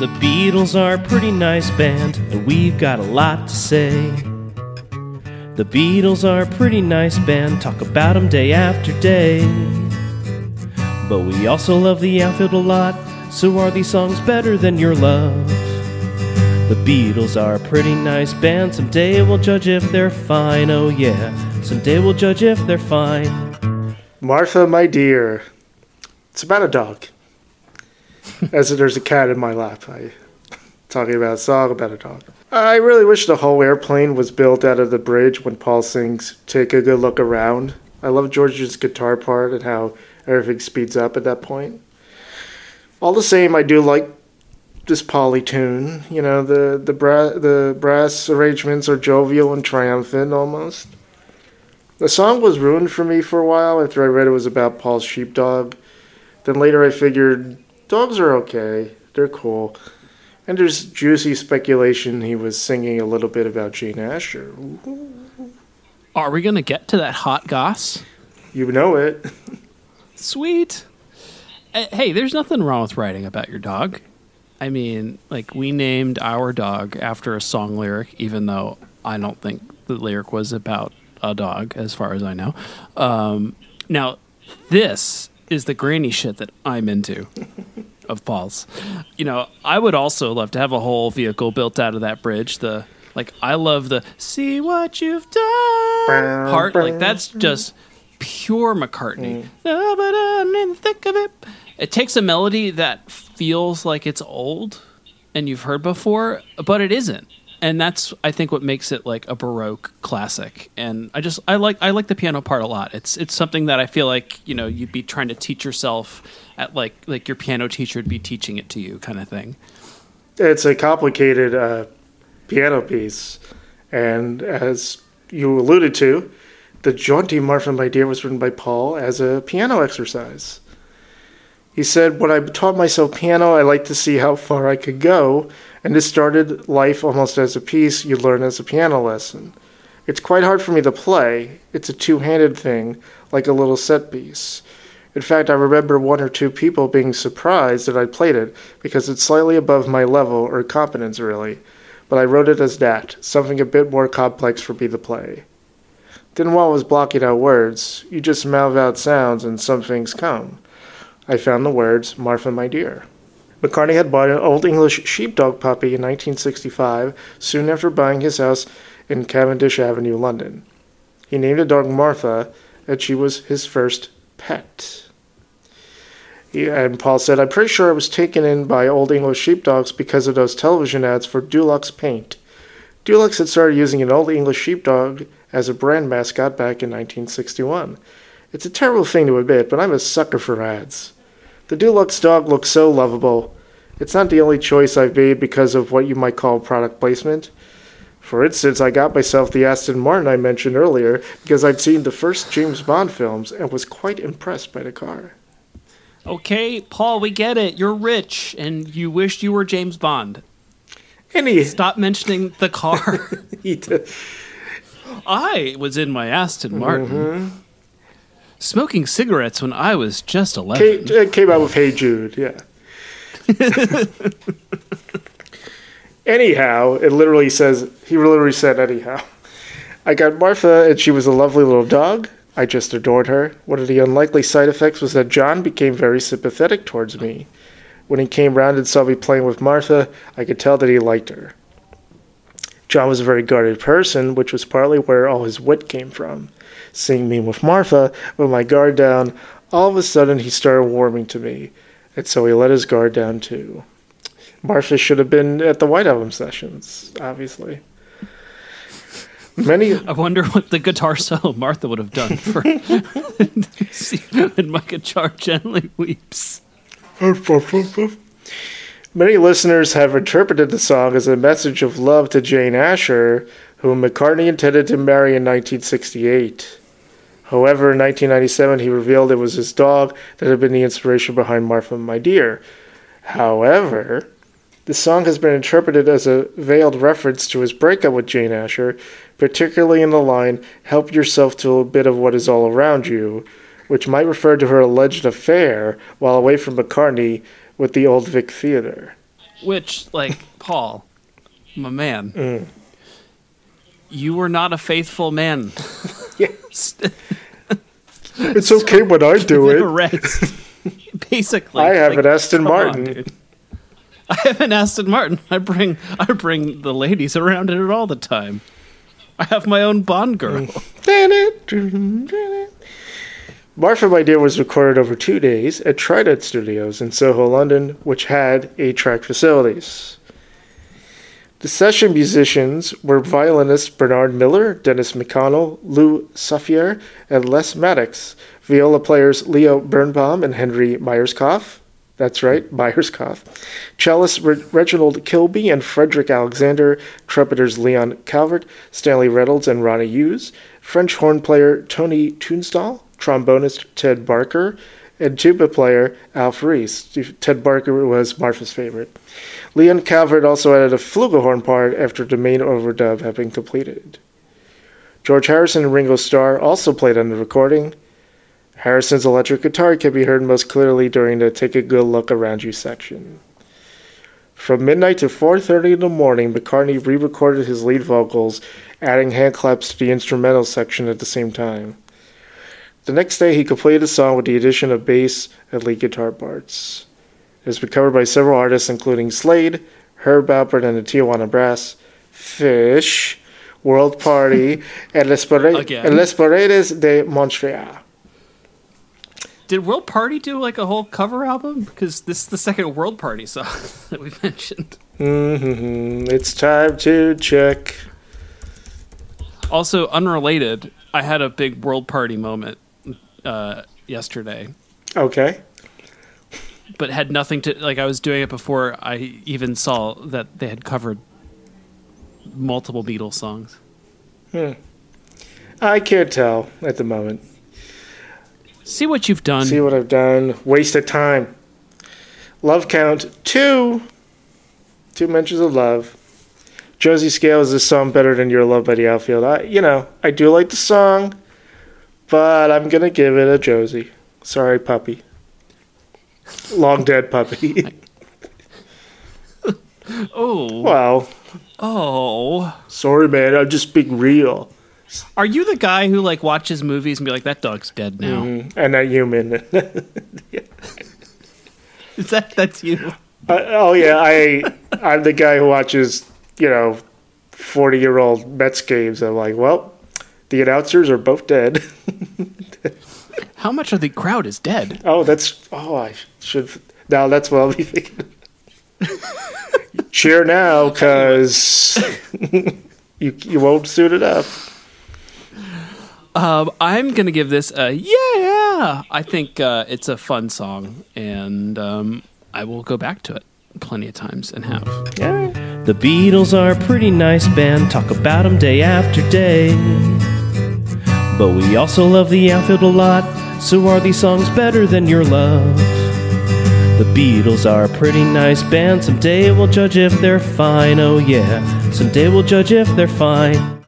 The Beatles are a pretty nice band, and we've got a lot to say. The Beatles are a pretty nice band, talk about 'em day after day. But we also love the outfield a lot, so are these songs better than your love? The Beatles are a pretty nice band, someday we'll judge if they're fine, oh yeah, someday we'll judge if they're fine. Martha, my dear. It's about a dog. As there's a cat in my lap. I talking about a song about a dog. I really wish the whole airplane was built out of the bridge when Paul sings Take a Good Look Around. I love George's guitar part and how everything speeds up at that point. All the same, I do like this Polly tune. You know, the the, bra- the brass arrangements are jovial and triumphant almost. The song was ruined for me for a while after I read it was about Paul's sheepdog. Then later I figured dogs are okay, they're cool. And there's juicy speculation he was singing a little bit about Jane Asher. Are we going to get to that hot goss? You know it. Sweet. Uh, hey, there's nothing wrong with writing about your dog. I mean, like, we named our dog after a song lyric, even though I don't think the lyric was about a dog, as far as I know. Um, now, this is the granny shit that I'm into of Paul's. You know, I would also love to have a whole vehicle built out of that bridge. The like, I love the "See what you've done" part. Like, that's just pure McCartney. Mm. In the thick of it. It takes a melody that feels like it's old and you've heard before, but it isn't. And that's I think what makes it like a baroque classic. And I just I like I like the piano part a lot. It's it's something that I feel like, you know, you'd be trying to teach yourself at like like your piano teacher would be teaching it to you kind of thing. It's a complicated uh, piano piece. And as you alluded to, the jaunty Martha My Dear was written by Paul as a piano exercise. He said, When I taught myself piano, I liked to see how far I could go, and this started life almost as a piece you learn as a piano lesson. It's quite hard for me to play. It's a two handed thing, like a little set piece. In fact, I remember one or two people being surprised that I played it because it's slightly above my level or competence, really. But I wrote it as that, something a bit more complex for me to play. Then, while I was blocking out words, you just mouth out sounds and some things come. I found the words, Martha, my dear. McCartney had bought an Old English sheepdog puppy in 1965, soon after buying his house in Cavendish Avenue, London. He named the dog Martha, and she was his first pet. He, and Paul said, I'm pretty sure I was taken in by Old English sheepdogs because of those television ads for Dulux paint. Dulux had started using an Old English sheepdog as a brand mascot back in 1961. It's a terrible thing to admit, but I'm a sucker for ads. The Dulux dog looks so lovable. It's not the only choice I've made because of what you might call product placement. For instance, I got myself the Aston Martin I mentioned earlier because I'd seen the first James Bond films and was quite impressed by the car. Okay, Paul, we get it. You're rich and you wished you were James Bond. Any Stop mentioning the car. I was in my Aston Martin. Mm-hmm. Smoking cigarettes when I was just 11. came, it came out with Hey Jude, yeah. anyhow, it literally says he literally said anyhow. I got Martha and she was a lovely little dog. I just adored her. One of the unlikely side effects was that John became very sympathetic towards me. When he came round and saw me playing with Martha, I could tell that he liked her. John was a very guarded person, which was partly where all his wit came from. Seeing me with Martha, with my guard down, all of a sudden he started warming to me, and so he let his guard down too. Martha should have been at the White Album sessions, obviously. Many I wonder what the guitar solo Martha would have done for See when my guitar gently weeps. Many listeners have interpreted the song as a message of love to Jane Asher, whom McCartney intended to marry in 1968. However, in 1997, he revealed it was his dog that had been the inspiration behind Martha, My Dear. However, the song has been interpreted as a veiled reference to his breakup with Jane Asher, particularly in the line, Help yourself to a bit of what is all around you, which might refer to her alleged affair while away from McCartney with the Old Vic Theatre. Which, like, Paul, my man, mm. you were not a faithful man. Yes. It's okay when I do it. rest. Basically, I have like, an Aston come on, Martin. I have an Aston Martin. I bring I bring the ladies around in it all the time. I have my own Bond girl. Mm. Martha My Dear was recorded over two days at Trident Studios in Soho, London, which had eight track facilities. The session musicians were violinist Bernard Miller, Dennis McConnell, Lou Suffier, and Les Maddox, viola players Leo Birnbaum and Henry Myerscough. That's right, Myerscough. Cellist Re- Reginald Kilbey and Frederick Alexander, trumpeters Leon Calvert, Stanley Reynolds, and Ronnie Hughes, French horn player Tony Tunstall, trombonist Ted Barker, and tuba player Alf Reece. Ted Barker was Marfa's favorite. Leon Calvert also added a flugelhorn part after the main overdub had been completed. George Harrison and Ringo Starr also played on the recording. Harrison's electric guitar can be heard most clearly during the Take a Good Look Around You section. From midnight to 4:30 in the morning, McCartney re-recorded his lead vocals, adding hand claps to the instrumental section at the same time. The next day, he completed the song with the addition of bass and lead guitar parts. It has been covered by several artists, including Slade, Herb Alpert and the Tijuana Brass, Phish, World Party, and Les, Pare- Again. and Les Paredes de Montreal. Did World Party do like a whole cover album? Because this is the second World Party song that we mentioned. Mm-hmm. It's time to check. Also, unrelated, I had a big World Party moment uh, yesterday, Okay. but had nothing to like. I was doing it before I even saw that they had covered multiple Beatles songs. I can't tell at the moment. See what you've done. See what I've done. Wasted time. Love count two. Two mentions of love. Josie Scale is a song better than Your Love by the Outfield. I, you know, I do like the song, but I'm gonna give it a Josie. Sorry, puppy. Long dead puppy. oh, well, oh. sorry, man. I'm just being real. Are you the guy who like watches movies and be like, "That dog's dead now"? Mm, And that human. Is that that's you? Uh, oh yeah, I I'm the guy who watches you know forty year old Mets games. I'm like, well, the announcers are both dead. How much of the crowd is dead? oh, that's oh I should now that's what I'll be thinking. Cheer now, cause you you won't suit it up. Um, I'm gonna give this a yeah. I think uh, it's a fun song, and um, I will go back to it plenty of times and have. Yeah. The Beatles are a pretty nice band, talk about them day after day. But we also love the outfield a lot, so are these songs better than your love? The Beatles are a pretty nice band, someday we'll judge if they're fine, oh yeah, someday we'll judge if they're fine.